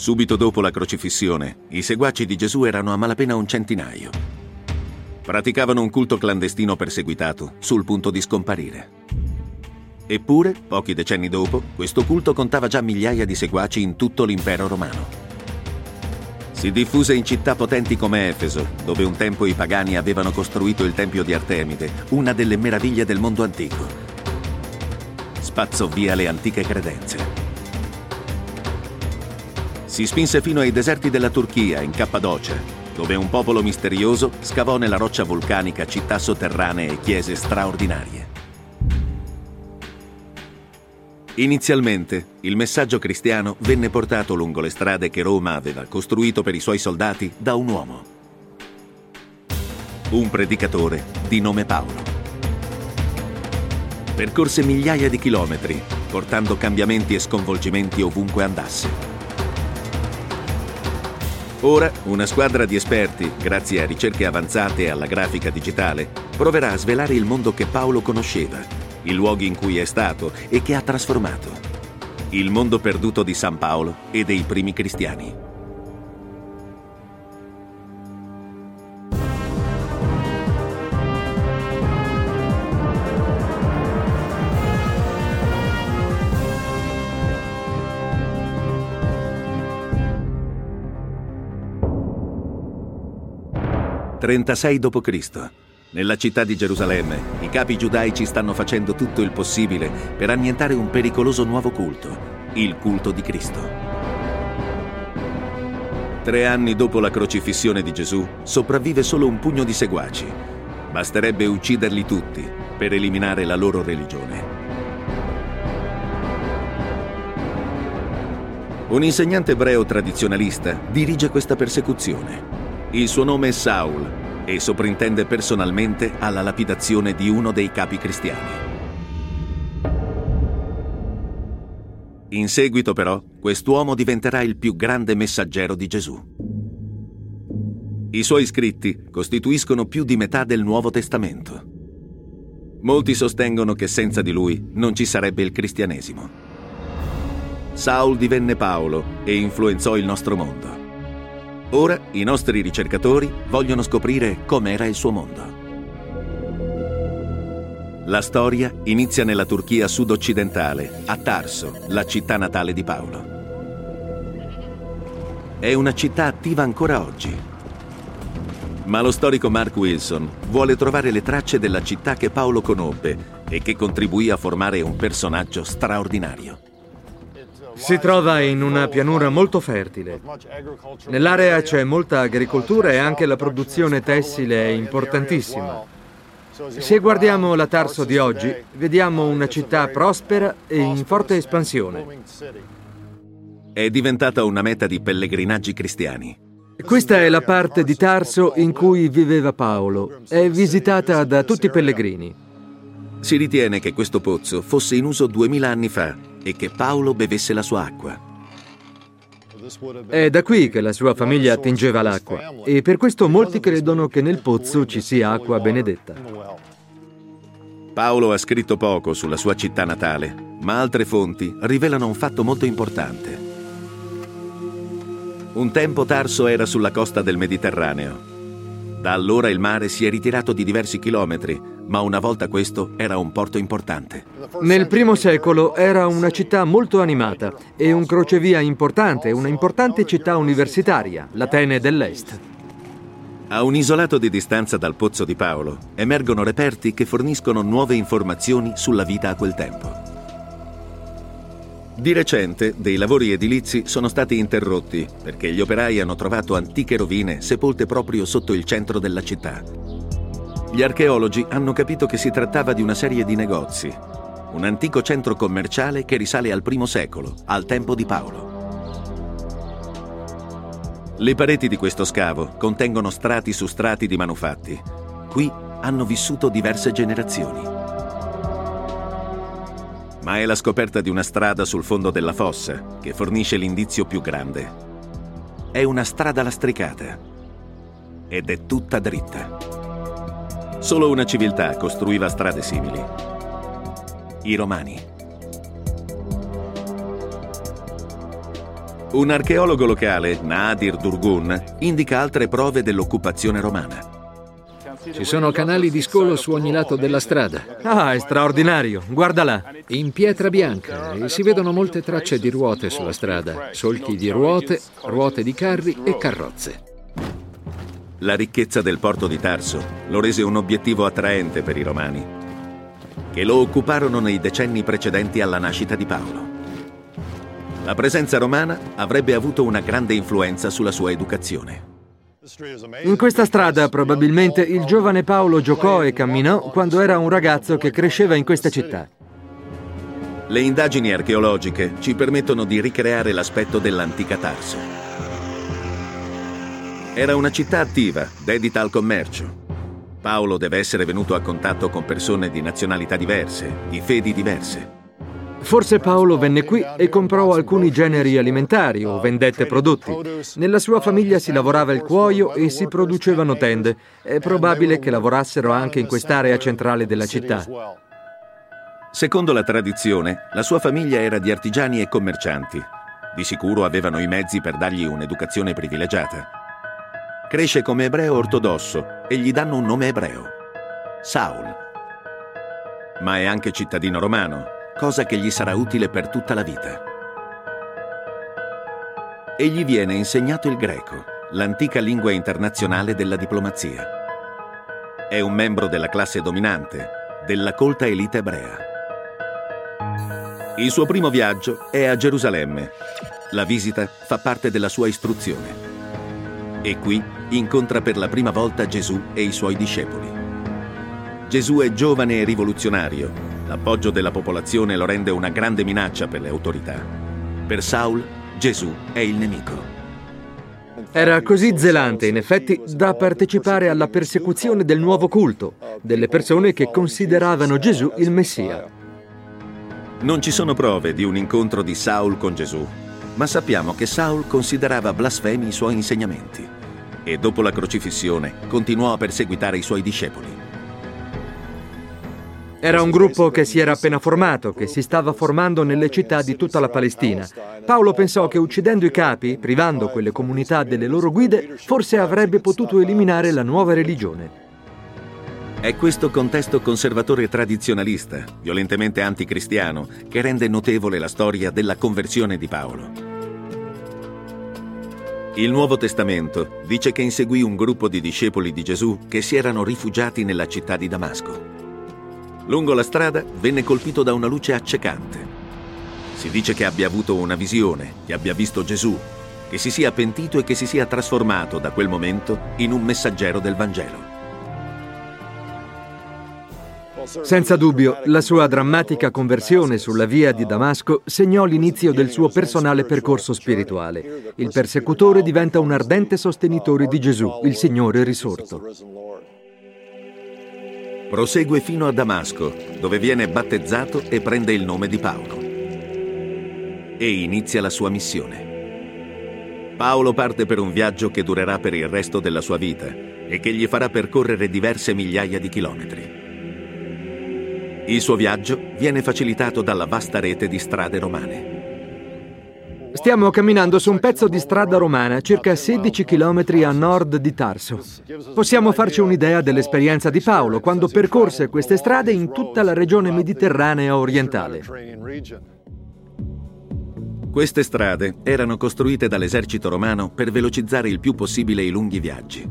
Subito dopo la crocifissione, i seguaci di Gesù erano a malapena un centinaio. Praticavano un culto clandestino perseguitato, sul punto di scomparire. Eppure, pochi decenni dopo, questo culto contava già migliaia di seguaci in tutto l'impero romano. Si diffuse in città potenti come Efeso, dove un tempo i pagani avevano costruito il Tempio di Artemide, una delle meraviglie del mondo antico. Spazzò via le antiche credenze. Si spinse fino ai deserti della Turchia, in Cappadocia, dove un popolo misterioso scavò nella roccia vulcanica città sotterranee e chiese straordinarie. Inizialmente, il messaggio cristiano venne portato lungo le strade che Roma aveva costruito per i suoi soldati da un uomo. Un predicatore di nome Paolo. Percorse migliaia di chilometri, portando cambiamenti e sconvolgimenti ovunque andasse. Ora una squadra di esperti, grazie a ricerche avanzate e alla grafica digitale, proverà a svelare il mondo che Paolo conosceva i luoghi in cui è stato e che ha trasformato. Il mondo perduto di San Paolo e dei primi cristiani. Trentasei d.C. Nella città di Gerusalemme, i capi giudaici stanno facendo tutto il possibile per annientare un pericoloso nuovo culto, il culto di Cristo. Tre anni dopo la crocifissione di Gesù, sopravvive solo un pugno di seguaci. Basterebbe ucciderli tutti per eliminare la loro religione. Un insegnante ebreo tradizionalista dirige questa persecuzione. Il suo nome è Saul e soprintende personalmente alla lapidazione di uno dei capi cristiani. In seguito però, quest'uomo diventerà il più grande messaggero di Gesù. I suoi scritti costituiscono più di metà del Nuovo Testamento. Molti sostengono che senza di lui non ci sarebbe il cristianesimo. Saul divenne Paolo e influenzò il nostro mondo. Ora i nostri ricercatori vogliono scoprire com'era il suo mondo. La storia inizia nella Turchia sud-occidentale, a Tarso, la città natale di Paolo. È una città attiva ancora oggi. Ma lo storico Mark Wilson vuole trovare le tracce della città che Paolo conobbe e che contribuì a formare un personaggio straordinario. Si trova in una pianura molto fertile. Nell'area c'è molta agricoltura e anche la produzione tessile è importantissima. Se guardiamo la Tarso di oggi, vediamo una città prospera e in forte espansione. È diventata una meta di pellegrinaggi cristiani. Questa è la parte di Tarso in cui viveva Paolo. È visitata da tutti i pellegrini. Si ritiene che questo pozzo fosse in uso duemila anni fa e che Paolo bevesse la sua acqua. È da qui che la sua famiglia attingeva l'acqua e per questo molti credono che nel pozzo ci sia acqua benedetta. Paolo ha scritto poco sulla sua città natale, ma altre fonti rivelano un fatto molto importante. Un tempo Tarso era sulla costa del Mediterraneo. Da allora il mare si è ritirato di diversi chilometri ma una volta questo era un porto importante. Nel primo secolo era una città molto animata e un crocevia importante, una importante città universitaria, l'Atene dell'Est. A un isolato di distanza dal pozzo di Paolo emergono reperti che forniscono nuove informazioni sulla vita a quel tempo. Di recente dei lavori edilizi sono stati interrotti perché gli operai hanno trovato antiche rovine sepolte proprio sotto il centro della città. Gli archeologi hanno capito che si trattava di una serie di negozi, un antico centro commerciale che risale al I secolo, al tempo di Paolo. Le pareti di questo scavo contengono strati su strati di manufatti. Qui hanno vissuto diverse generazioni. Ma è la scoperta di una strada sul fondo della fossa che fornisce l'indizio più grande. È una strada lastricata ed è tutta dritta. Solo una civiltà costruiva strade simili. I Romani. Un archeologo locale, Nadir Durgun, indica altre prove dell'occupazione romana. Ci sono canali di scolo su ogni lato della strada. Ah, è straordinario. Guarda là. In pietra bianca e si vedono molte tracce di ruote sulla strada, solchi di ruote, ruote di carri e carrozze. La ricchezza del porto di Tarso lo rese un obiettivo attraente per i romani, che lo occuparono nei decenni precedenti alla nascita di Paolo. La presenza romana avrebbe avuto una grande influenza sulla sua educazione. In questa strada probabilmente il giovane Paolo giocò e camminò quando era un ragazzo che cresceva in questa città. Le indagini archeologiche ci permettono di ricreare l'aspetto dell'antica Tarso. Era una città attiva, dedita al commercio. Paolo deve essere venuto a contatto con persone di nazionalità diverse, di fedi diverse. Forse Paolo venne qui e comprò alcuni generi alimentari o vendette prodotti. Nella sua famiglia si lavorava il cuoio e si producevano tende. È probabile che lavorassero anche in quest'area centrale della città. Secondo la tradizione, la sua famiglia era di artigiani e commercianti. Di sicuro avevano i mezzi per dargli un'educazione privilegiata. Cresce come ebreo ortodosso e gli danno un nome ebreo, Saul. Ma è anche cittadino romano cosa che gli sarà utile per tutta la vita. E gli viene insegnato il greco, l'antica lingua internazionale della diplomazia. È un membro della classe dominante, della colta elite ebrea. Il suo primo viaggio è a Gerusalemme. La visita fa parte della sua istruzione. E qui incontra per la prima volta Gesù e i suoi discepoli. Gesù è giovane e rivoluzionario, L'appoggio della popolazione lo rende una grande minaccia per le autorità. Per Saul, Gesù è il nemico. Era così zelante, in effetti, da partecipare alla persecuzione del nuovo culto, delle persone che consideravano Gesù il Messia. Non ci sono prove di un incontro di Saul con Gesù, ma sappiamo che Saul considerava blasfemi i suoi insegnamenti e dopo la crocifissione continuò a perseguitare i suoi discepoli. Era un gruppo che si era appena formato, che si stava formando nelle città di tutta la Palestina. Paolo pensò che uccidendo i capi, privando quelle comunità delle loro guide, forse avrebbe potuto eliminare la nuova religione. È questo contesto conservatore tradizionalista, violentemente anticristiano, che rende notevole la storia della conversione di Paolo. Il Nuovo Testamento dice che inseguì un gruppo di discepoli di Gesù che si erano rifugiati nella città di Damasco. Lungo la strada venne colpito da una luce accecante. Si dice che abbia avuto una visione, che abbia visto Gesù, che si sia pentito e che si sia trasformato da quel momento in un messaggero del Vangelo. Senza dubbio, la sua drammatica conversione sulla via di Damasco segnò l'inizio del suo personale percorso spirituale. Il persecutore diventa un ardente sostenitore di Gesù, il Signore risorto. Prosegue fino a Damasco, dove viene battezzato e prende il nome di Paolo. E inizia la sua missione. Paolo parte per un viaggio che durerà per il resto della sua vita e che gli farà percorrere diverse migliaia di chilometri. Il suo viaggio viene facilitato dalla vasta rete di strade romane. Stiamo camminando su un pezzo di strada romana, circa 16 km a nord di Tarso. Possiamo farci un'idea dell'esperienza di Paolo quando percorse queste strade in tutta la regione mediterranea orientale. Queste strade erano costruite dall'esercito romano per velocizzare il più possibile i lunghi viaggi.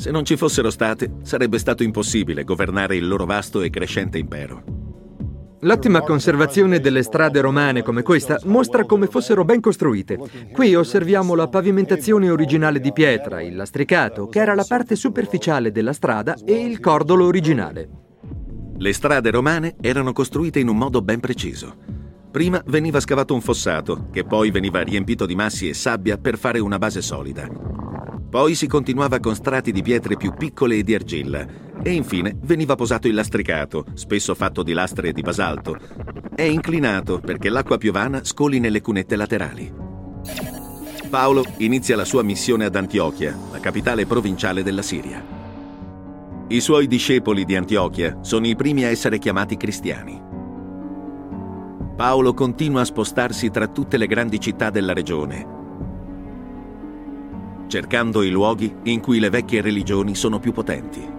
Se non ci fossero state, sarebbe stato impossibile governare il loro vasto e crescente impero. L'ottima conservazione delle strade romane come questa mostra come fossero ben costruite. Qui osserviamo la pavimentazione originale di pietra, il lastricato, che era la parte superficiale della strada, e il cordolo originale. Le strade romane erano costruite in un modo ben preciso. Prima veniva scavato un fossato, che poi veniva riempito di massi e sabbia per fare una base solida. Poi si continuava con strati di pietre più piccole e di argilla, e infine veniva posato il lastricato, spesso fatto di lastre e di basalto. È inclinato perché l'acqua piovana scoli nelle cunette laterali. Paolo inizia la sua missione ad Antiochia, la capitale provinciale della Siria. I suoi discepoli di Antiochia sono i primi a essere chiamati cristiani. Paolo continua a spostarsi tra tutte le grandi città della regione, cercando i luoghi in cui le vecchie religioni sono più potenti.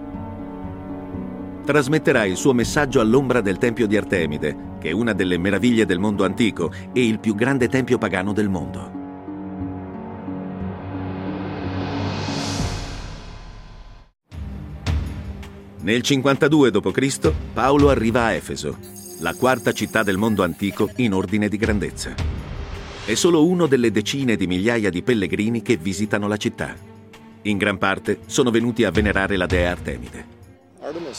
Trasmetterà il suo messaggio all'ombra del Tempio di Artemide, che è una delle meraviglie del mondo antico e il più grande tempio pagano del mondo. Nel 52 d.C. Paolo arriva a Efeso, la quarta città del mondo antico in ordine di grandezza. È solo uno delle decine di migliaia di pellegrini che visitano la città. In gran parte sono venuti a venerare la dea Artemide.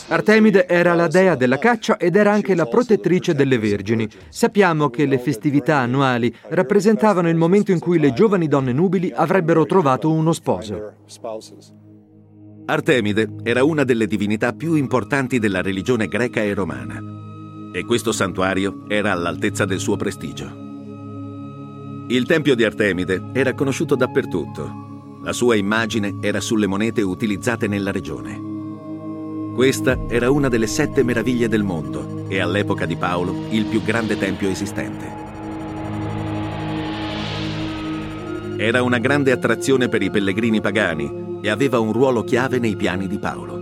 Artemide era la dea della caccia ed era anche la protettrice delle vergini. Sappiamo che le festività annuali rappresentavano il momento in cui le giovani donne nubili avrebbero trovato uno sposo. Artemide era una delle divinità più importanti della religione greca e romana e questo santuario era all'altezza del suo prestigio. Il tempio di Artemide era conosciuto dappertutto. La sua immagine era sulle monete utilizzate nella regione. Questa era una delle sette meraviglie del mondo e all'epoca di Paolo il più grande tempio esistente. Era una grande attrazione per i pellegrini pagani e aveva un ruolo chiave nei piani di Paolo.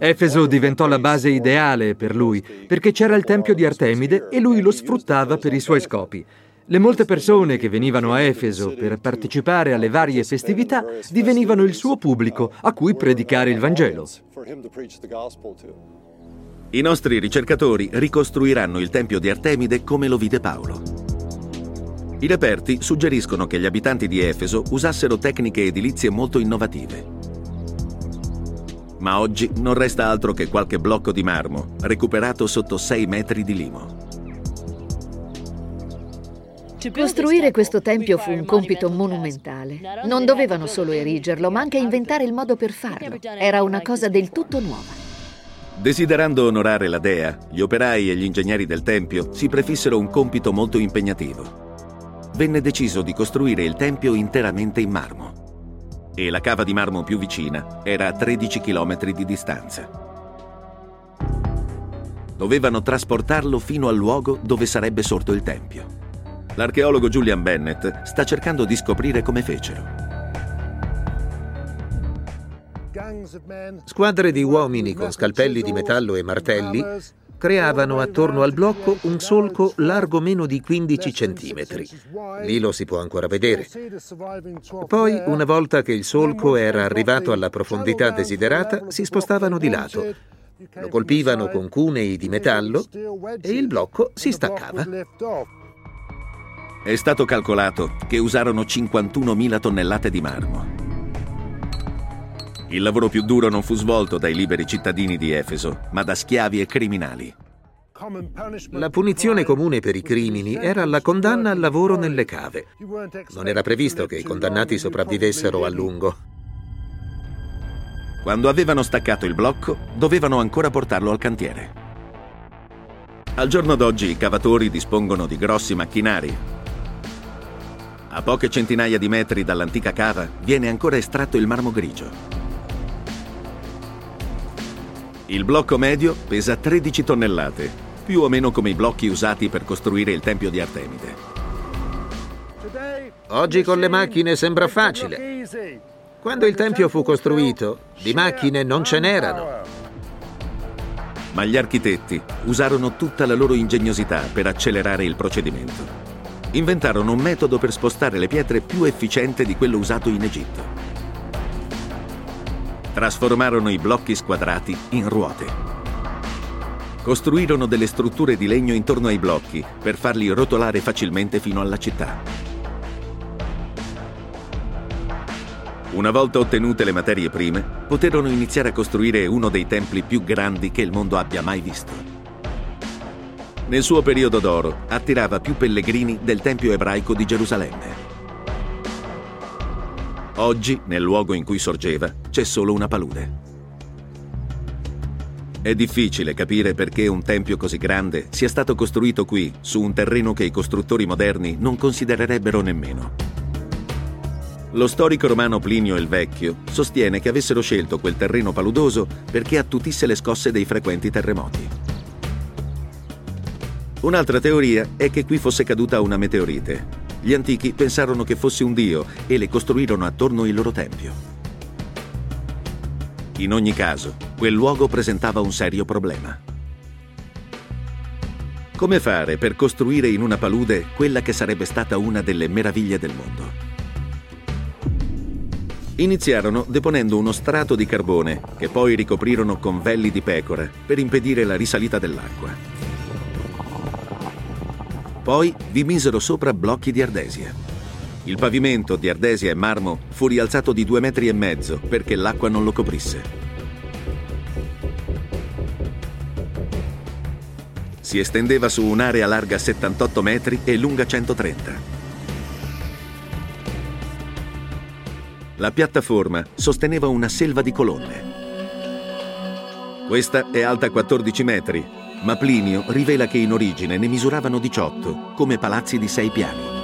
Efeso diventò la base ideale per lui perché c'era il tempio di Artemide e lui lo sfruttava per i suoi scopi. Le molte persone che venivano a Efeso per partecipare alle varie festività divenivano il suo pubblico a cui predicare il Vangelo. I nostri ricercatori ricostruiranno il tempio di Artemide come lo vide Paolo. I reperti suggeriscono che gli abitanti di Efeso usassero tecniche edilizie molto innovative. Ma oggi non resta altro che qualche blocco di marmo, recuperato sotto 6 metri di limo. Costruire questo tempio fu un compito monumentale. Non dovevano solo erigerlo, ma anche inventare il modo per farlo. Era una cosa del tutto nuova. Desiderando onorare la dea, gli operai e gli ingegneri del tempio si prefissero un compito molto impegnativo. Venne deciso di costruire il tempio interamente in marmo e la cava di marmo più vicina era a 13 km di distanza. Dovevano trasportarlo fino al luogo dove sarebbe sorto il tempio. L'archeologo Julian Bennett sta cercando di scoprire come fecero. Squadre di uomini con scalpelli di metallo e martelli creavano attorno al blocco un solco largo meno di 15 centimetri. Lì lo si può ancora vedere. Poi, una volta che il solco era arrivato alla profondità desiderata, si spostavano di lato. Lo colpivano con cunei di metallo e il blocco si staccava. È stato calcolato che usarono 51.000 tonnellate di marmo. Il lavoro più duro non fu svolto dai liberi cittadini di Efeso, ma da schiavi e criminali. La punizione comune per i crimini era la condanna al lavoro nelle cave. Non era previsto che i condannati sopravvivessero a lungo. Quando avevano staccato il blocco, dovevano ancora portarlo al cantiere. Al giorno d'oggi i cavatori dispongono di grossi macchinari a poche centinaia di metri dall'antica cava viene ancora estratto il marmo grigio. Il blocco medio pesa 13 tonnellate, più o meno come i blocchi usati per costruire il tempio di Artemide. Oggi con le macchine sembra facile. Quando il tempio fu costruito, di macchine non ce n'erano. Ma gli architetti usarono tutta la loro ingegnosità per accelerare il procedimento inventarono un metodo per spostare le pietre più efficiente di quello usato in Egitto. Trasformarono i blocchi squadrati in ruote. Costruirono delle strutture di legno intorno ai blocchi per farli rotolare facilmente fino alla città. Una volta ottenute le materie prime, poterono iniziare a costruire uno dei templi più grandi che il mondo abbia mai visto. Nel suo periodo d'oro attirava più pellegrini del Tempio ebraico di Gerusalemme. Oggi, nel luogo in cui sorgeva, c'è solo una palude. È difficile capire perché un tempio così grande sia stato costruito qui, su un terreno che i costruttori moderni non considererebbero nemmeno. Lo storico romano Plinio il Vecchio sostiene che avessero scelto quel terreno paludoso perché attutisse le scosse dei frequenti terremoti. Un'altra teoria è che qui fosse caduta una meteorite. Gli antichi pensarono che fosse un dio e le costruirono attorno il loro tempio. In ogni caso, quel luogo presentava un serio problema. Come fare per costruire in una palude quella che sarebbe stata una delle meraviglie del mondo? Iniziarono deponendo uno strato di carbone che poi ricoprirono con velli di pecora per impedire la risalita dell'acqua. Poi vi misero sopra blocchi di ardesia. Il pavimento di ardesia e marmo fu rialzato di due metri e mezzo perché l'acqua non lo coprisse. Si estendeva su un'area larga 78 metri e lunga 130. La piattaforma sosteneva una selva di colonne. Questa è alta 14 metri, ma Plinio rivela che in origine ne misuravano 18, come palazzi di sei piani.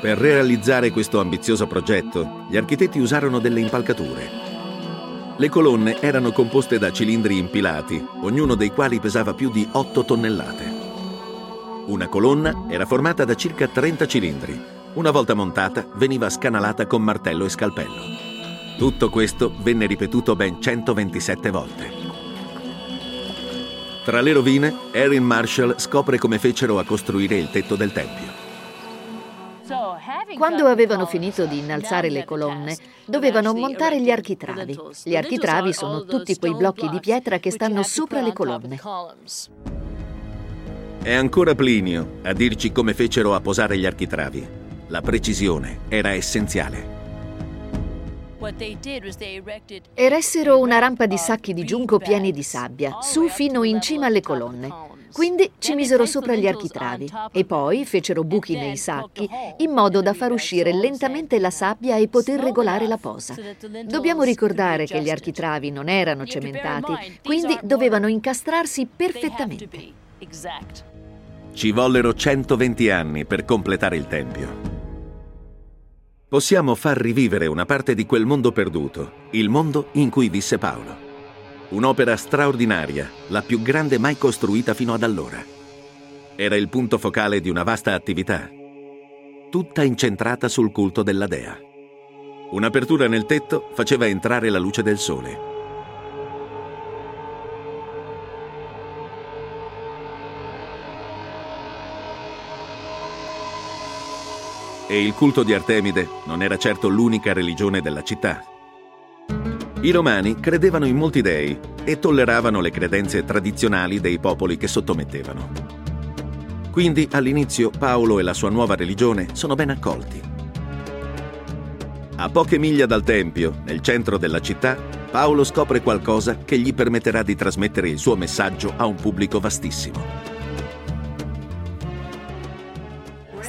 Per realizzare questo ambizioso progetto, gli architetti usarono delle impalcature. Le colonne erano composte da cilindri impilati, ognuno dei quali pesava più di 8 tonnellate. Una colonna era formata da circa 30 cilindri. Una volta montata, veniva scanalata con martello e scalpello. Tutto questo venne ripetuto ben 127 volte. Tra le rovine, Erin Marshall scopre come fecero a costruire il tetto del tempio. Quando avevano finito di innalzare le colonne, dovevano montare gli architravi. Gli architravi sono tutti quei blocchi di pietra che stanno sopra le colonne. È ancora Plinio a dirci come fecero a posare gli architravi. La precisione era essenziale. Eressero una rampa di sacchi di giunco pieni di sabbia, su fino in cima alle colonne. Quindi ci misero sopra gli architravi e poi fecero buchi nei sacchi in modo da far uscire lentamente la sabbia e poter regolare la posa. Dobbiamo ricordare che gli architravi non erano cementati, quindi dovevano incastrarsi perfettamente. Ci vollero 120 anni per completare il Tempio. Possiamo far rivivere una parte di quel mondo perduto, il mondo in cui visse Paolo. Un'opera straordinaria, la più grande mai costruita fino ad allora. Era il punto focale di una vasta attività, tutta incentrata sul culto della dea. Un'apertura nel tetto faceva entrare la luce del sole. E il culto di Artemide non era certo l'unica religione della città. I romani credevano in molti dei e tolleravano le credenze tradizionali dei popoli che sottomettevano. Quindi all'inizio Paolo e la sua nuova religione sono ben accolti. A poche miglia dal Tempio, nel centro della città, Paolo scopre qualcosa che gli permetterà di trasmettere il suo messaggio a un pubblico vastissimo.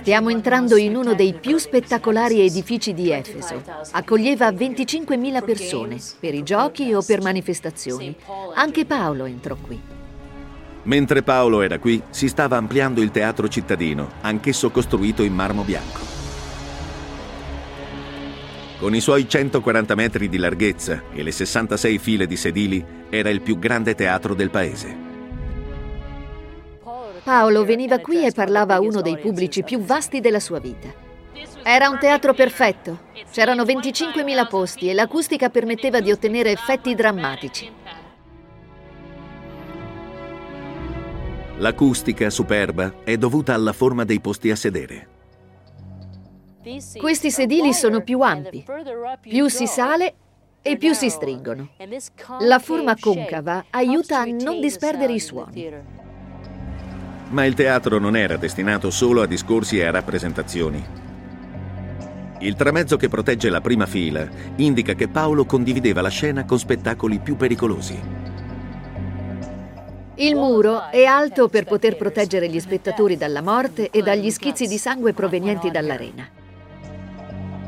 Stiamo entrando in uno dei più spettacolari edifici di Efeso. Accoglieva 25.000 persone, per i giochi o per manifestazioni. Anche Paolo entrò qui. Mentre Paolo era qui, si stava ampliando il teatro cittadino, anch'esso costruito in marmo bianco. Con i suoi 140 metri di larghezza e le 66 file di sedili, era il più grande teatro del paese. Paolo veniva qui e parlava a uno dei pubblici più vasti della sua vita. Era un teatro perfetto. C'erano 25.000 posti e l'acustica permetteva di ottenere effetti drammatici. L'acustica superba è dovuta alla forma dei posti a sedere. Questi sedili sono più ampi. Più si sale e più si stringono. La forma concava aiuta a non disperdere i suoni. Ma il teatro non era destinato solo a discorsi e a rappresentazioni. Il tramezzo che protegge la prima fila indica che Paolo condivideva la scena con spettacoli più pericolosi. Il muro è alto per poter proteggere gli spettatori dalla morte e dagli schizzi di sangue provenienti dall'arena.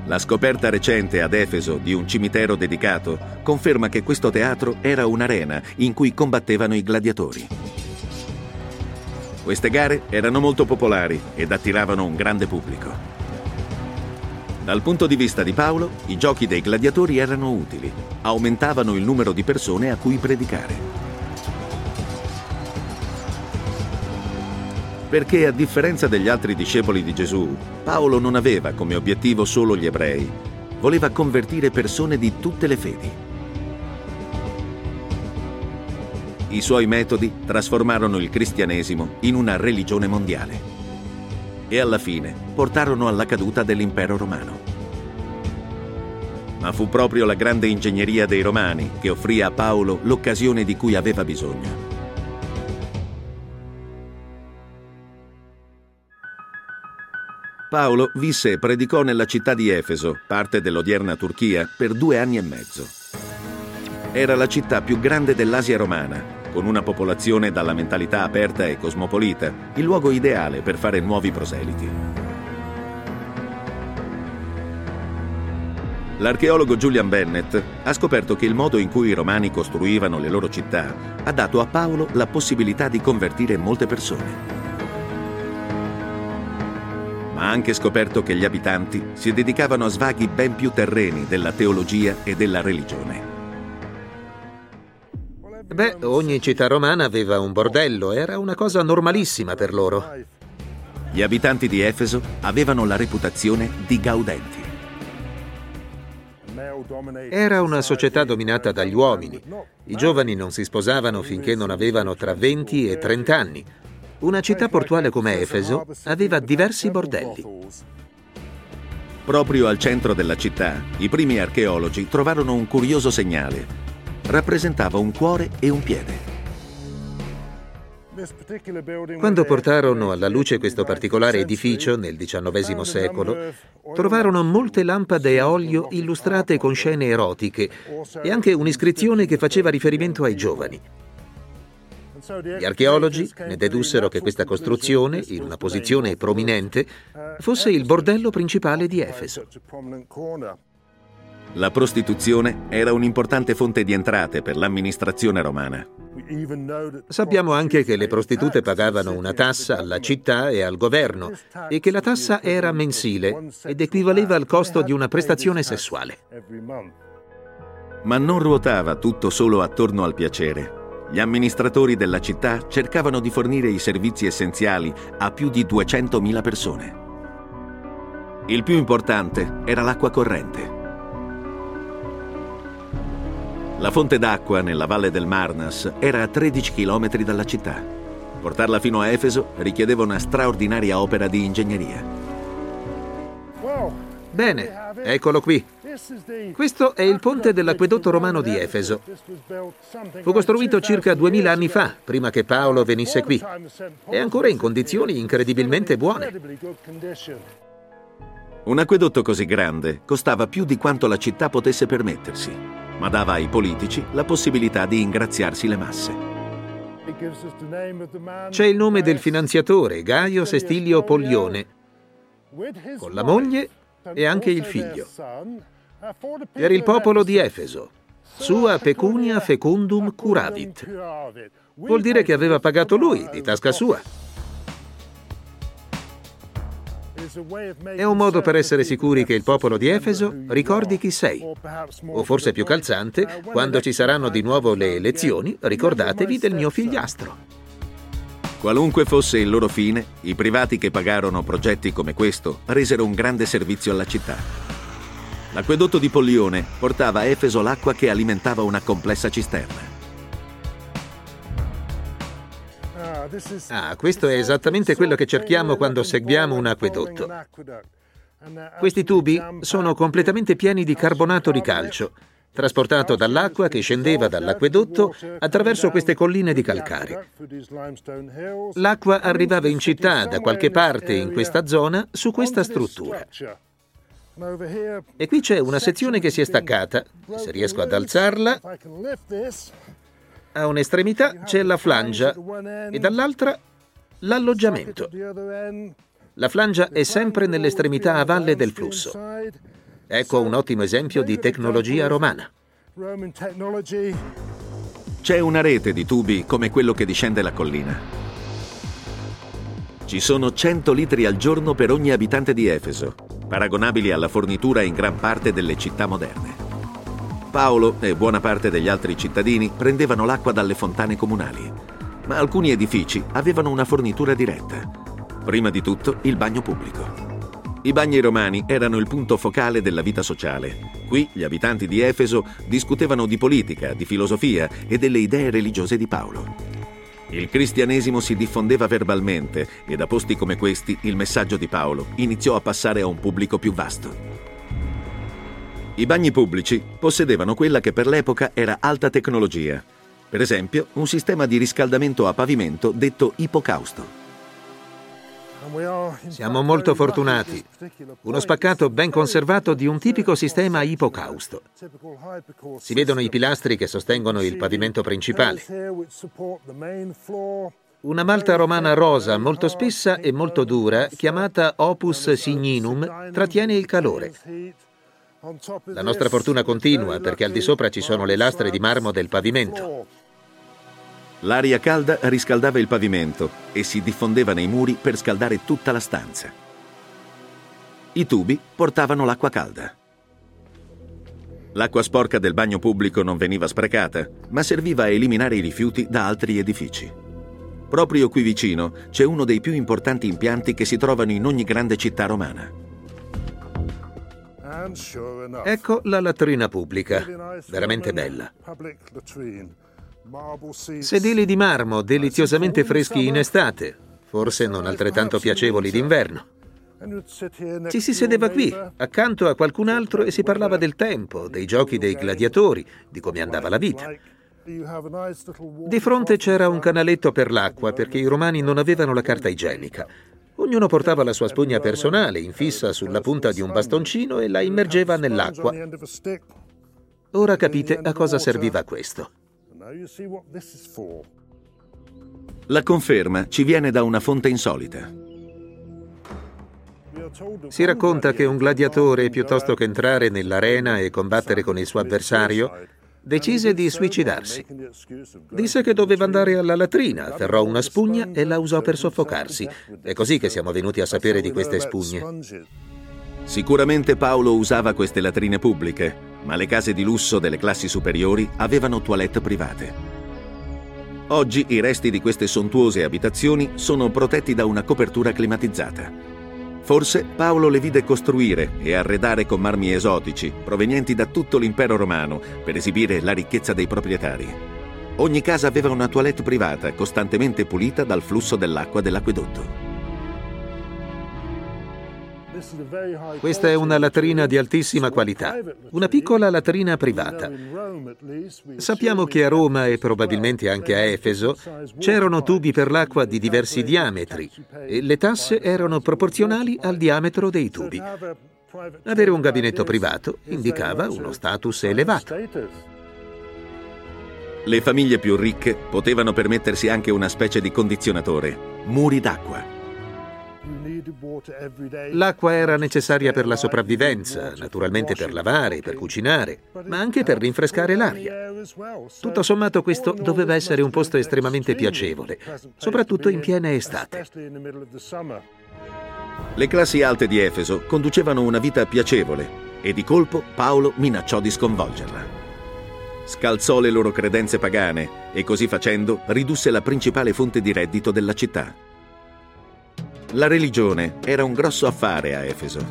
La scoperta recente ad Efeso di un cimitero dedicato conferma che questo teatro era un'arena in cui combattevano i gladiatori. Queste gare erano molto popolari ed attiravano un grande pubblico. Dal punto di vista di Paolo, i giochi dei gladiatori erano utili, aumentavano il numero di persone a cui predicare. Perché a differenza degli altri discepoli di Gesù, Paolo non aveva come obiettivo solo gli ebrei, voleva convertire persone di tutte le fedi. I suoi metodi trasformarono il cristianesimo in una religione mondiale e alla fine portarono alla caduta dell'impero romano. Ma fu proprio la grande ingegneria dei romani che offrì a Paolo l'occasione di cui aveva bisogno. Paolo visse e predicò nella città di Efeso, parte dell'odierna Turchia, per due anni e mezzo. Era la città più grande dell'Asia romana, con una popolazione dalla mentalità aperta e cosmopolita, il luogo ideale per fare nuovi proseliti. L'archeologo Julian Bennett ha scoperto che il modo in cui i romani costruivano le loro città ha dato a Paolo la possibilità di convertire molte persone ha anche scoperto che gli abitanti si dedicavano a svaghi ben più terreni della teologia e della religione. Beh, ogni città romana aveva un bordello, era una cosa normalissima per loro. Gli abitanti di Efeso avevano la reputazione di gaudenti. Era una società dominata dagli uomini. I giovani non si sposavano finché non avevano tra 20 e 30 anni. Una città portuale come Efeso aveva diversi bordelli. Proprio al centro della città, i primi archeologi trovarono un curioso segnale. Rappresentava un cuore e un piede. Quando portarono alla luce questo particolare edificio nel XIX secolo, trovarono molte lampade a olio illustrate con scene erotiche e anche un'iscrizione che faceva riferimento ai giovani. Gli archeologi ne dedussero che questa costruzione, in una posizione prominente, fosse il bordello principale di Efeso. La prostituzione era un'importante fonte di entrate per l'amministrazione romana. Sappiamo anche che le prostitute pagavano una tassa alla città e al governo e che la tassa era mensile ed equivaleva al costo di una prestazione sessuale. Ma non ruotava tutto solo attorno al piacere. Gli amministratori della città cercavano di fornire i servizi essenziali a più di 200.000 persone. Il più importante era l'acqua corrente. La fonte d'acqua nella valle del Marnas era a 13 km dalla città. Portarla fino a Efeso richiedeva una straordinaria opera di ingegneria. Bene, eccolo qui. Questo è il ponte dell'acquedotto romano di Efeso. Fu costruito circa 2000 anni fa, prima che Paolo venisse qui. È ancora in condizioni incredibilmente buone. Un acquedotto così grande costava più di quanto la città potesse permettersi, ma dava ai politici la possibilità di ingraziarsi le masse. C'è il nome del finanziatore, Gaio Sestilio Poglione, con la moglie e anche il figlio per il popolo di Efeso. Sua pecunia fecundum curavit. Vuol dire che aveva pagato lui, di tasca sua. È un modo per essere sicuri che il popolo di Efeso ricordi chi sei. O forse più calzante, quando ci saranno di nuovo le elezioni, ricordatevi del mio figliastro. Qualunque fosse il loro fine, i privati che pagarono progetti come questo resero un grande servizio alla città. L'acquedotto di Pollione portava a Efeso l'acqua che alimentava una complessa cisterna. Ah, questo è esattamente quello che cerchiamo quando seguiamo un acquedotto. Questi tubi sono completamente pieni di carbonato di calcio, trasportato dall'acqua che scendeva dall'acquedotto attraverso queste colline di calcare. L'acqua arrivava in città da qualche parte in questa zona su questa struttura. E qui c'è una sezione che si è staccata. Se riesco ad alzarla, a un'estremità c'è la flangia e dall'altra l'alloggiamento. La flangia è sempre nell'estremità a valle del flusso. Ecco un ottimo esempio di tecnologia romana. C'è una rete di tubi come quello che discende la collina. Ci sono 100 litri al giorno per ogni abitante di Efeso, paragonabili alla fornitura in gran parte delle città moderne. Paolo e buona parte degli altri cittadini prendevano l'acqua dalle fontane comunali, ma alcuni edifici avevano una fornitura diretta Prima di tutto il bagno pubblico. I bagni romani erano il punto focale della vita sociale. Qui gli abitanti di Efeso discutevano di politica, di filosofia e delle idee religiose di Paolo. Il cristianesimo si diffondeva verbalmente e da posti come questi il messaggio di Paolo iniziò a passare a un pubblico più vasto. I bagni pubblici possedevano quella che per l'epoca era alta tecnologia, per esempio un sistema di riscaldamento a pavimento detto ipocausto. Siamo molto fortunati. Uno spaccato ben conservato di un tipico sistema ipocausto. Si vedono i pilastri che sostengono il pavimento principale. Una malta romana rosa molto spessa e molto dura, chiamata opus signinum, trattiene il calore. La nostra fortuna continua perché al di sopra ci sono le lastre di marmo del pavimento. L'aria calda riscaldava il pavimento e si diffondeva nei muri per scaldare tutta la stanza. I tubi portavano l'acqua calda. L'acqua sporca del bagno pubblico non veniva sprecata, ma serviva a eliminare i rifiuti da altri edifici. Proprio qui vicino c'è uno dei più importanti impianti che si trovano in ogni grande città romana. Ecco la latrina pubblica, veramente bella. Sedili di marmo deliziosamente freschi in estate, forse non altrettanto piacevoli d'inverno. Ci si sedeva qui, accanto a qualcun altro, e si parlava del tempo, dei giochi dei gladiatori, di come andava la vita. Di fronte c'era un canaletto per l'acqua perché i romani non avevano la carta igienica. Ognuno portava la sua spugna personale, infissa sulla punta di un bastoncino e la immergeva nell'acqua. Ora capite a cosa serviva questo. La conferma ci viene da una fonte insolita. Si racconta che un gladiatore, piuttosto che entrare nell'arena e combattere con il suo avversario, decise di suicidarsi. Disse che doveva andare alla latrina, afferrò una spugna e la usò per soffocarsi. È così che siamo venuti a sapere di queste spugne. Sicuramente Paolo usava queste latrine pubbliche, ma le case di lusso delle classi superiori avevano toilette private. Oggi i resti di queste sontuose abitazioni sono protetti da una copertura climatizzata. Forse Paolo le vide costruire e arredare con marmi esotici provenienti da tutto l'impero romano per esibire la ricchezza dei proprietari. Ogni casa aveva una toilette privata costantemente pulita dal flusso dell'acqua dell'acquedotto. Questa è una latrina di altissima qualità, una piccola latrina privata. Sappiamo che a Roma e probabilmente anche a Efeso c'erano tubi per l'acqua di diversi diametri e le tasse erano proporzionali al diametro dei tubi. Avere un gabinetto privato indicava uno status elevato. Le famiglie più ricche potevano permettersi anche una specie di condizionatore, muri d'acqua. L'acqua era necessaria per la sopravvivenza, naturalmente per lavare, per cucinare, ma anche per rinfrescare l'aria. Tutto sommato questo doveva essere un posto estremamente piacevole, soprattutto in piena estate. Le classi alte di Efeso conducevano una vita piacevole e di colpo Paolo minacciò di sconvolgerla. Scalzò le loro credenze pagane e così facendo ridusse la principale fonte di reddito della città. La religione era un grosso affare a Efeso.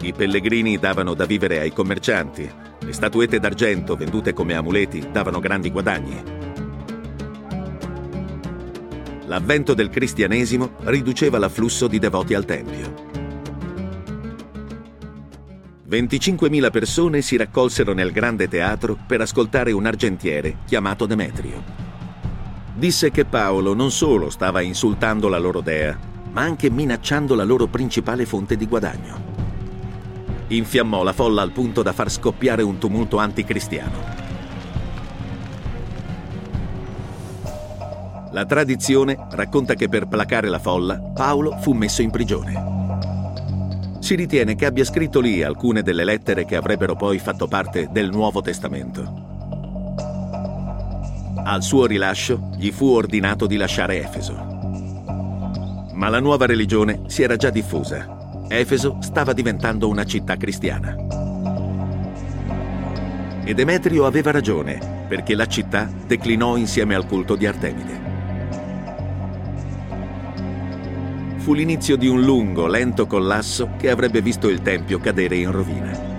I pellegrini davano da vivere ai commercianti, le statuette d'argento vendute come amuleti davano grandi guadagni. L'avvento del cristianesimo riduceva l'afflusso di devoti al Tempio. 25.000 persone si raccolsero nel grande teatro per ascoltare un argentiere chiamato Demetrio disse che Paolo non solo stava insultando la loro dea, ma anche minacciando la loro principale fonte di guadagno. Infiammò la folla al punto da far scoppiare un tumulto anticristiano. La tradizione racconta che per placare la folla Paolo fu messo in prigione. Si ritiene che abbia scritto lì alcune delle lettere che avrebbero poi fatto parte del Nuovo Testamento. Al suo rilascio gli fu ordinato di lasciare Efeso. Ma la nuova religione si era già diffusa. Efeso stava diventando una città cristiana. E Demetrio aveva ragione, perché la città declinò insieme al culto di Artemide. fu l'inizio di un lungo, lento collasso che avrebbe visto il Tempio cadere in rovina.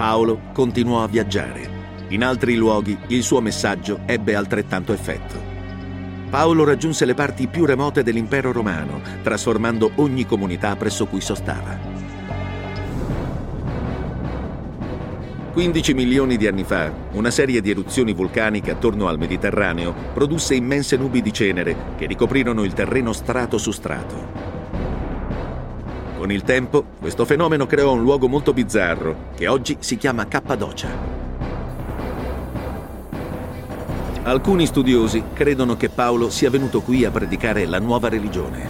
Paolo continuò a viaggiare. In altri luoghi il suo messaggio ebbe altrettanto effetto. Paolo raggiunse le parti più remote dell'impero romano, trasformando ogni comunità presso cui sostava. 15 milioni di anni fa, una serie di eruzioni vulcaniche attorno al Mediterraneo produsse immense nubi di cenere che ricoprirono il terreno strato su strato. Con il tempo, questo fenomeno creò un luogo molto bizzarro, che oggi si chiama Cappadocia. Alcuni studiosi credono che Paolo sia venuto qui a predicare la nuova religione.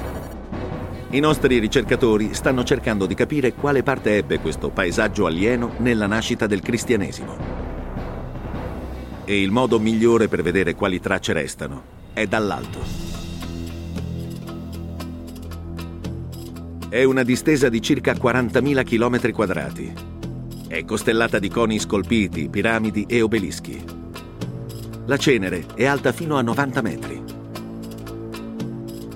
I nostri ricercatori stanno cercando di capire quale parte ebbe questo paesaggio alieno nella nascita del cristianesimo. E il modo migliore per vedere quali tracce restano è dall'alto. È una distesa di circa 40.000 km quadrati. È costellata di coni scolpiti, piramidi e obelischi. La cenere è alta fino a 90 metri.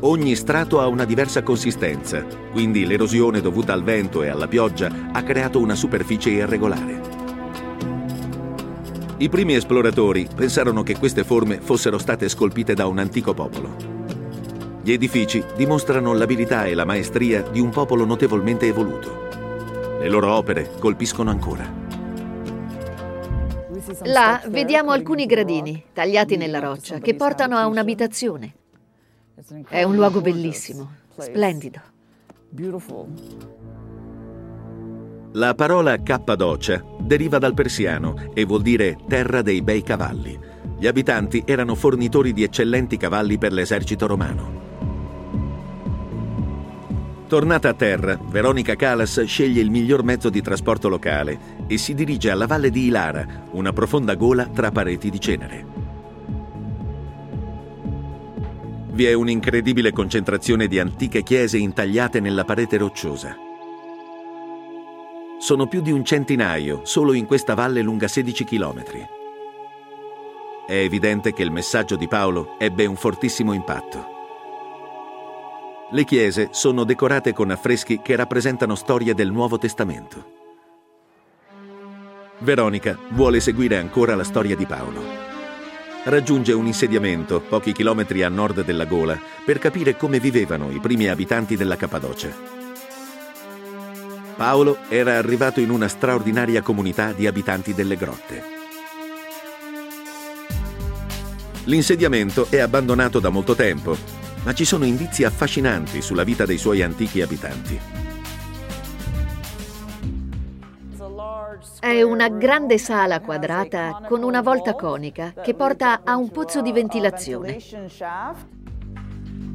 Ogni strato ha una diversa consistenza, quindi l'erosione dovuta al vento e alla pioggia ha creato una superficie irregolare. I primi esploratori pensarono che queste forme fossero state scolpite da un antico popolo. Gli edifici dimostrano l'abilità e la maestria di un popolo notevolmente evoluto. Le loro opere colpiscono ancora. Là vediamo alcuni gradini tagliati nella roccia che portano a un'abitazione. È un luogo bellissimo, splendido. La parola Cappadocia deriva dal persiano e vuol dire terra dei bei cavalli. Gli abitanti erano fornitori di eccellenti cavalli per l'esercito romano. Tornata a terra, Veronica Calas sceglie il miglior mezzo di trasporto locale e si dirige alla valle di Ilara, una profonda gola tra pareti di cenere. vi è un'incredibile concentrazione di antiche chiese intagliate nella parete rocciosa. Sono più di un centinaio solo in questa valle lunga 16 chilometri. È evidente che il messaggio di Paolo ebbe un fortissimo impatto. Le chiese sono decorate con affreschi che rappresentano storie del Nuovo Testamento. Veronica vuole seguire ancora la storia di Paolo raggiunge un insediamento pochi chilometri a nord della Gola per capire come vivevano i primi abitanti della Cappadocia. Paolo era arrivato in una straordinaria comunità di abitanti delle grotte. L'insediamento è abbandonato da molto tempo, ma ci sono indizi affascinanti sulla vita dei suoi antichi abitanti. È una grande sala quadrata con una volta conica che porta a un pozzo di ventilazione.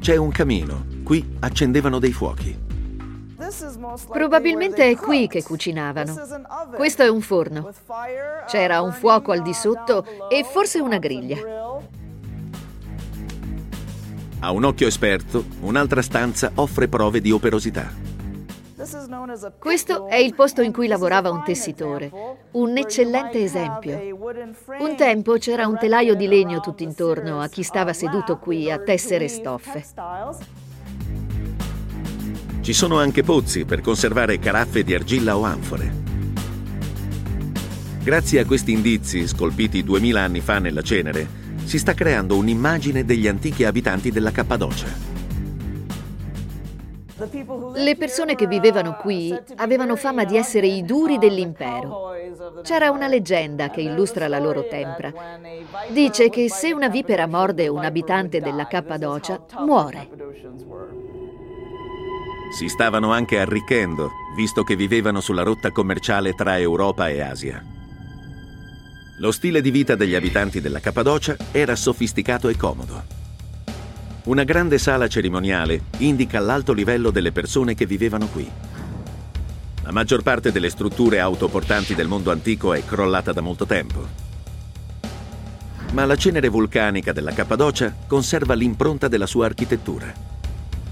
C'è un camino. Qui accendevano dei fuochi. Probabilmente è qui che cucinavano. Questo è un forno. C'era un fuoco al di sotto e forse una griglia. A un occhio esperto, un'altra stanza offre prove di operosità. Questo è il posto in cui lavorava un tessitore, un eccellente esempio. Un tempo c'era un telaio di legno tutto intorno a chi stava seduto qui a tessere stoffe. Ci sono anche pozzi per conservare caraffe di argilla o anfore. Grazie a questi indizi, scolpiti duemila anni fa nella cenere, si sta creando un'immagine degli antichi abitanti della Cappadocia. Le persone che vivevano qui avevano fama di essere i duri dell'impero. C'era una leggenda che illustra la loro tempra. Dice che se una vipera morde un abitante della Cappadocia, muore. Si stavano anche arricchendo, visto che vivevano sulla rotta commerciale tra Europa e Asia. Lo stile di vita degli abitanti della Cappadocia era sofisticato e comodo. Una grande sala cerimoniale indica l'alto livello delle persone che vivevano qui. La maggior parte delle strutture autoportanti del mondo antico è crollata da molto tempo. Ma la cenere vulcanica della Cappadocia conserva l'impronta della sua architettura.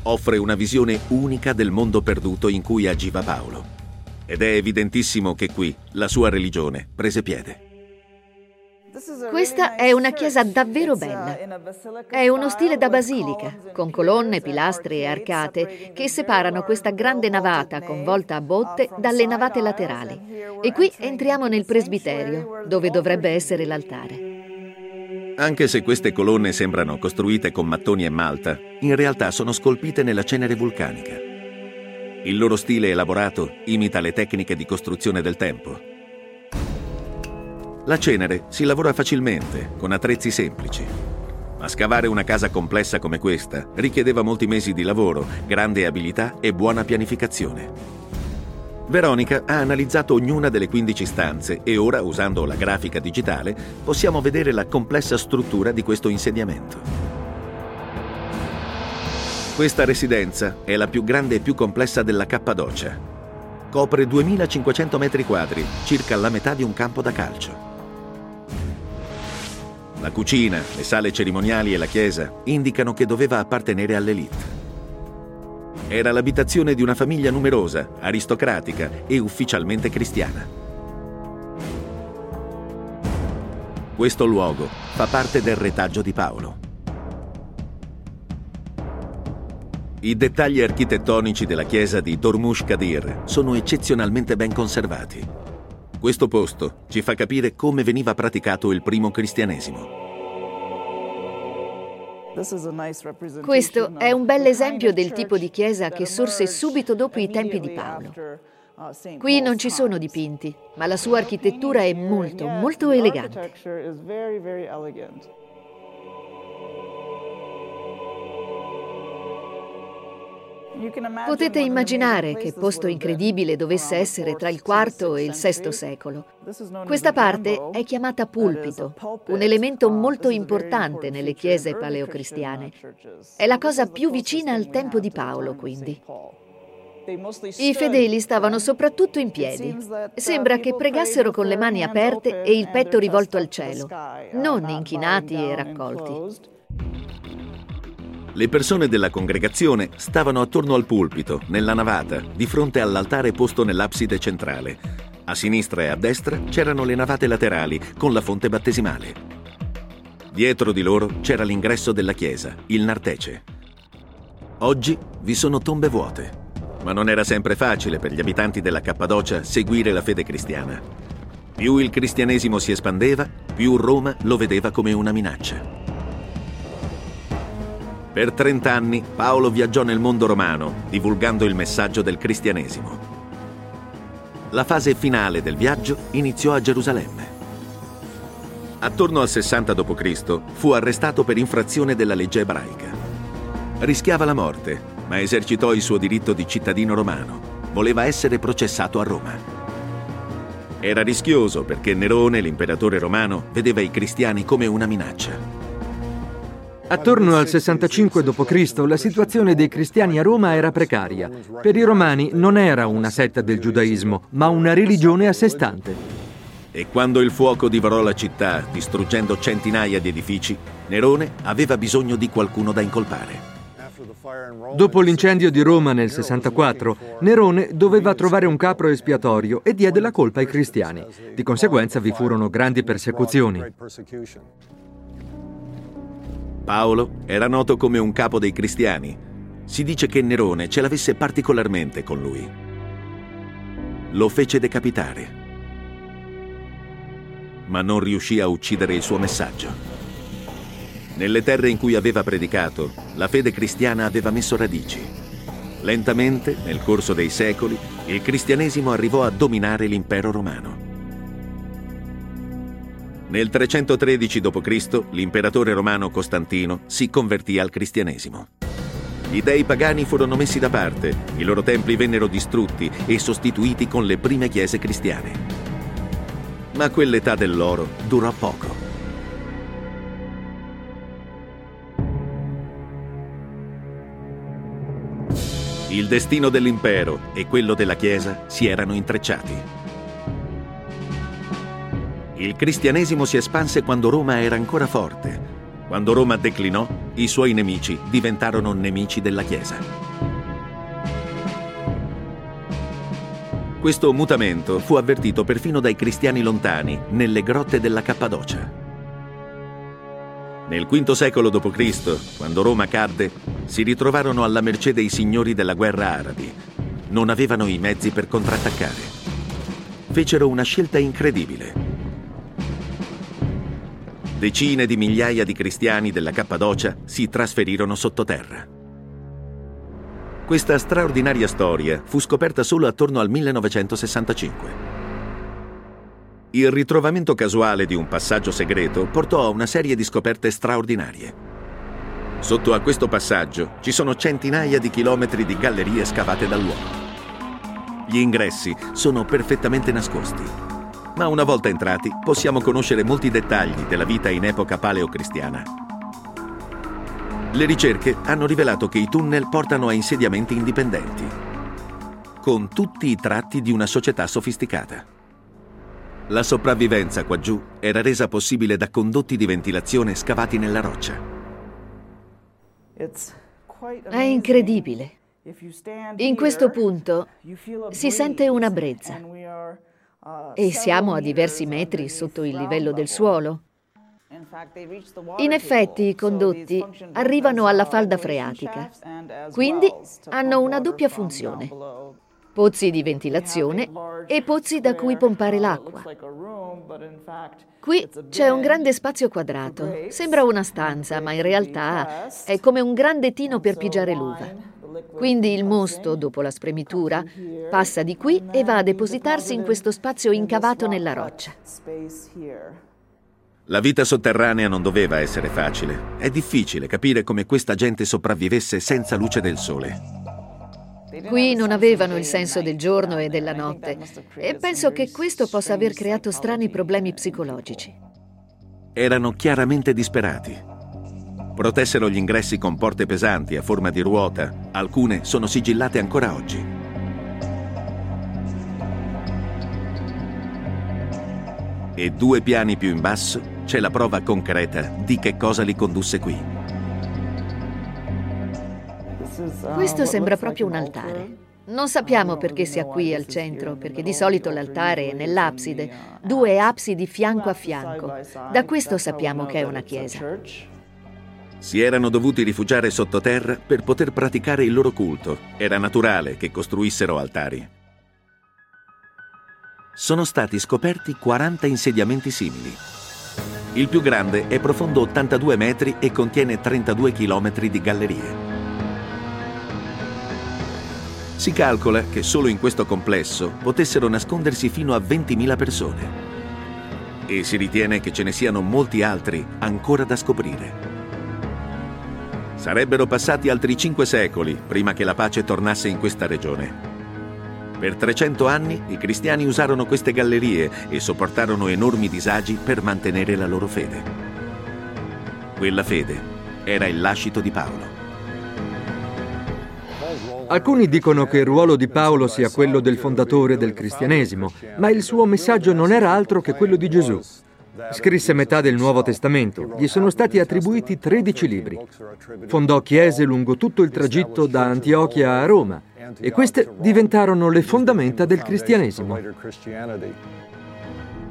Offre una visione unica del mondo perduto in cui agiva Paolo. Ed è evidentissimo che qui la sua religione prese piede. Questa è una chiesa davvero bella. È uno stile da basilica, con colonne, pilastri e arcate che separano questa grande navata con volta a botte dalle navate laterali. E qui entriamo nel presbiterio, dove dovrebbe essere l'altare. Anche se queste colonne sembrano costruite con mattoni e malta, in realtà sono scolpite nella cenere vulcanica. Il loro stile elaborato imita le tecniche di costruzione del tempo. La cenere si lavora facilmente, con attrezzi semplici. Ma scavare una casa complessa come questa richiedeva molti mesi di lavoro, grande abilità e buona pianificazione. Veronica ha analizzato ognuna delle 15 stanze e ora, usando la grafica digitale, possiamo vedere la complessa struttura di questo insediamento. Questa residenza è la più grande e più complessa della Cappadocia. Copre 2500 metri quadri, circa la metà di un campo da calcio. La cucina, le sale cerimoniali e la chiesa indicano che doveva appartenere all'elite. Era l'abitazione di una famiglia numerosa, aristocratica e ufficialmente cristiana. Questo luogo fa parte del retaggio di Paolo. I dettagli architettonici della chiesa di Dormush Kadir sono eccezionalmente ben conservati. Questo posto ci fa capire come veniva praticato il primo cristianesimo. Questo è un bel esempio del tipo di chiesa che sorse subito dopo i tempi di Paolo. Qui non ci sono dipinti, ma la sua architettura è molto, molto elegante. Potete immaginare che posto incredibile dovesse essere tra il IV e il VI secolo. Questa parte è chiamata pulpito, un elemento molto importante nelle chiese paleocristiane. È la cosa più vicina al tempo di Paolo, quindi. I fedeli stavano soprattutto in piedi. Sembra che pregassero con le mani aperte e il petto rivolto al cielo, non inchinati e raccolti. Le persone della congregazione stavano attorno al pulpito, nella navata, di fronte all'altare posto nell'abside centrale. A sinistra e a destra c'erano le navate laterali con la fonte battesimale. Dietro di loro c'era l'ingresso della chiesa, il nartece. Oggi vi sono tombe vuote, ma non era sempre facile per gli abitanti della Cappadocia seguire la fede cristiana. Più il cristianesimo si espandeva, più Roma lo vedeva come una minaccia. Per 30 anni Paolo viaggiò nel mondo romano, divulgando il messaggio del cristianesimo. La fase finale del viaggio iniziò a Gerusalemme. Attorno al 60 d.C. fu arrestato per infrazione della legge ebraica. Rischiava la morte, ma esercitò il suo diritto di cittadino romano. Voleva essere processato a Roma. Era rischioso perché Nerone, l'imperatore romano, vedeva i cristiani come una minaccia. Attorno al 65 d.C. la situazione dei cristiani a Roma era precaria. Per i romani non era una setta del giudaismo, ma una religione a sé stante. E quando il fuoco divorò la città, distruggendo centinaia di edifici, Nerone aveva bisogno di qualcuno da incolpare. Dopo l'incendio di Roma nel 64, Nerone doveva trovare un capro espiatorio e diede la colpa ai cristiani. Di conseguenza vi furono grandi persecuzioni. Paolo era noto come un capo dei cristiani. Si dice che Nerone ce l'avesse particolarmente con lui. Lo fece decapitare, ma non riuscì a uccidere il suo messaggio. Nelle terre in cui aveva predicato, la fede cristiana aveva messo radici. Lentamente, nel corso dei secoli, il cristianesimo arrivò a dominare l'impero romano. Nel 313 d.C. l'imperatore romano Costantino si convertì al cristianesimo. Gli dei pagani furono messi da parte, i loro templi vennero distrutti e sostituiti con le prime chiese cristiane. Ma quell'età dell'oro durò poco. Il destino dell'impero e quello della Chiesa si erano intrecciati. Il cristianesimo si espanse quando Roma era ancora forte. Quando Roma declinò, i suoi nemici diventarono nemici della Chiesa. Questo mutamento fu avvertito perfino dai cristiani lontani nelle grotte della Cappadocia. Nel V secolo d.C., quando Roma cadde, si ritrovarono alla mercé dei signori della guerra arabi. Non avevano i mezzi per contrattaccare. Fecero una scelta incredibile. Decine di migliaia di cristiani della Cappadocia si trasferirono sottoterra. Questa straordinaria storia fu scoperta solo attorno al 1965. Il ritrovamento casuale di un passaggio segreto portò a una serie di scoperte straordinarie. Sotto a questo passaggio ci sono centinaia di chilometri di gallerie scavate dall'uomo. Gli ingressi sono perfettamente nascosti, ma una volta entrati possiamo conoscere molti dettagli della vita in epoca paleocristiana. Le ricerche hanno rivelato che i tunnel portano a insediamenti indipendenti, con tutti i tratti di una società sofisticata. La sopravvivenza qua giù era resa possibile da condotti di ventilazione scavati nella roccia. È incredibile. In questo punto si sente una brezza e siamo a diversi metri sotto il livello del suolo. In effetti i condotti arrivano alla falda freatica, quindi hanno una doppia funzione pozzi di ventilazione e pozzi da cui pompare l'acqua. Qui c'è un grande spazio quadrato. Sembra una stanza, ma in realtà è come un grande tino per pigiare l'uva. Quindi il mosto, dopo la spremitura, passa di qui e va a depositarsi in questo spazio incavato nella roccia. La vita sotterranea non doveva essere facile. È difficile capire come questa gente sopravvivesse senza luce del sole. Qui non avevano il senso del giorno e della notte e penso che questo possa aver creato strani problemi psicologici. Erano chiaramente disperati. Protessero gli ingressi con porte pesanti a forma di ruota, alcune sono sigillate ancora oggi. E due piani più in basso c'è la prova concreta di che cosa li condusse qui. Questo sembra proprio un altare. Non sappiamo perché sia qui al centro, perché di solito l'altare è nell'abside, due absidi fianco a fianco. Da questo sappiamo che è una chiesa. Si erano dovuti rifugiare sottoterra per poter praticare il loro culto. Era naturale che costruissero altari. Sono stati scoperti 40 insediamenti simili. Il più grande è profondo 82 metri e contiene 32 chilometri di gallerie. Si calcola che solo in questo complesso potessero nascondersi fino a 20.000 persone. E si ritiene che ce ne siano molti altri ancora da scoprire. Sarebbero passati altri cinque secoli prima che la pace tornasse in questa regione. Per 300 anni i cristiani usarono queste gallerie e sopportarono enormi disagi per mantenere la loro fede. Quella fede era il lascito di Paolo. Alcuni dicono che il ruolo di Paolo sia quello del fondatore del cristianesimo, ma il suo messaggio non era altro che quello di Gesù. Scrisse metà del Nuovo Testamento, gli sono stati attribuiti 13 libri. Fondò chiese lungo tutto il tragitto da Antiochia a Roma e queste diventarono le fondamenta del cristianesimo.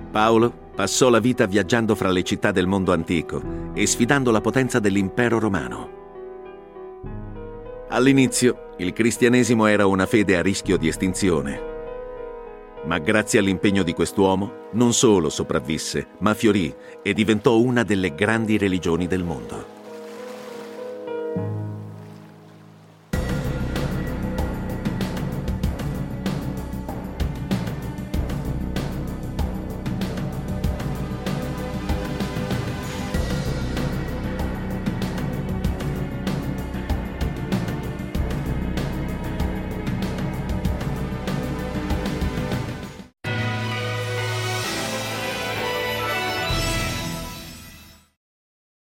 Paolo passò la vita viaggiando fra le città del mondo antico e sfidando la potenza dell'impero romano. All'inizio il cristianesimo era una fede a rischio di estinzione. Ma grazie all'impegno di quest'uomo non solo sopravvisse, ma fiorì e diventò una delle grandi religioni del mondo.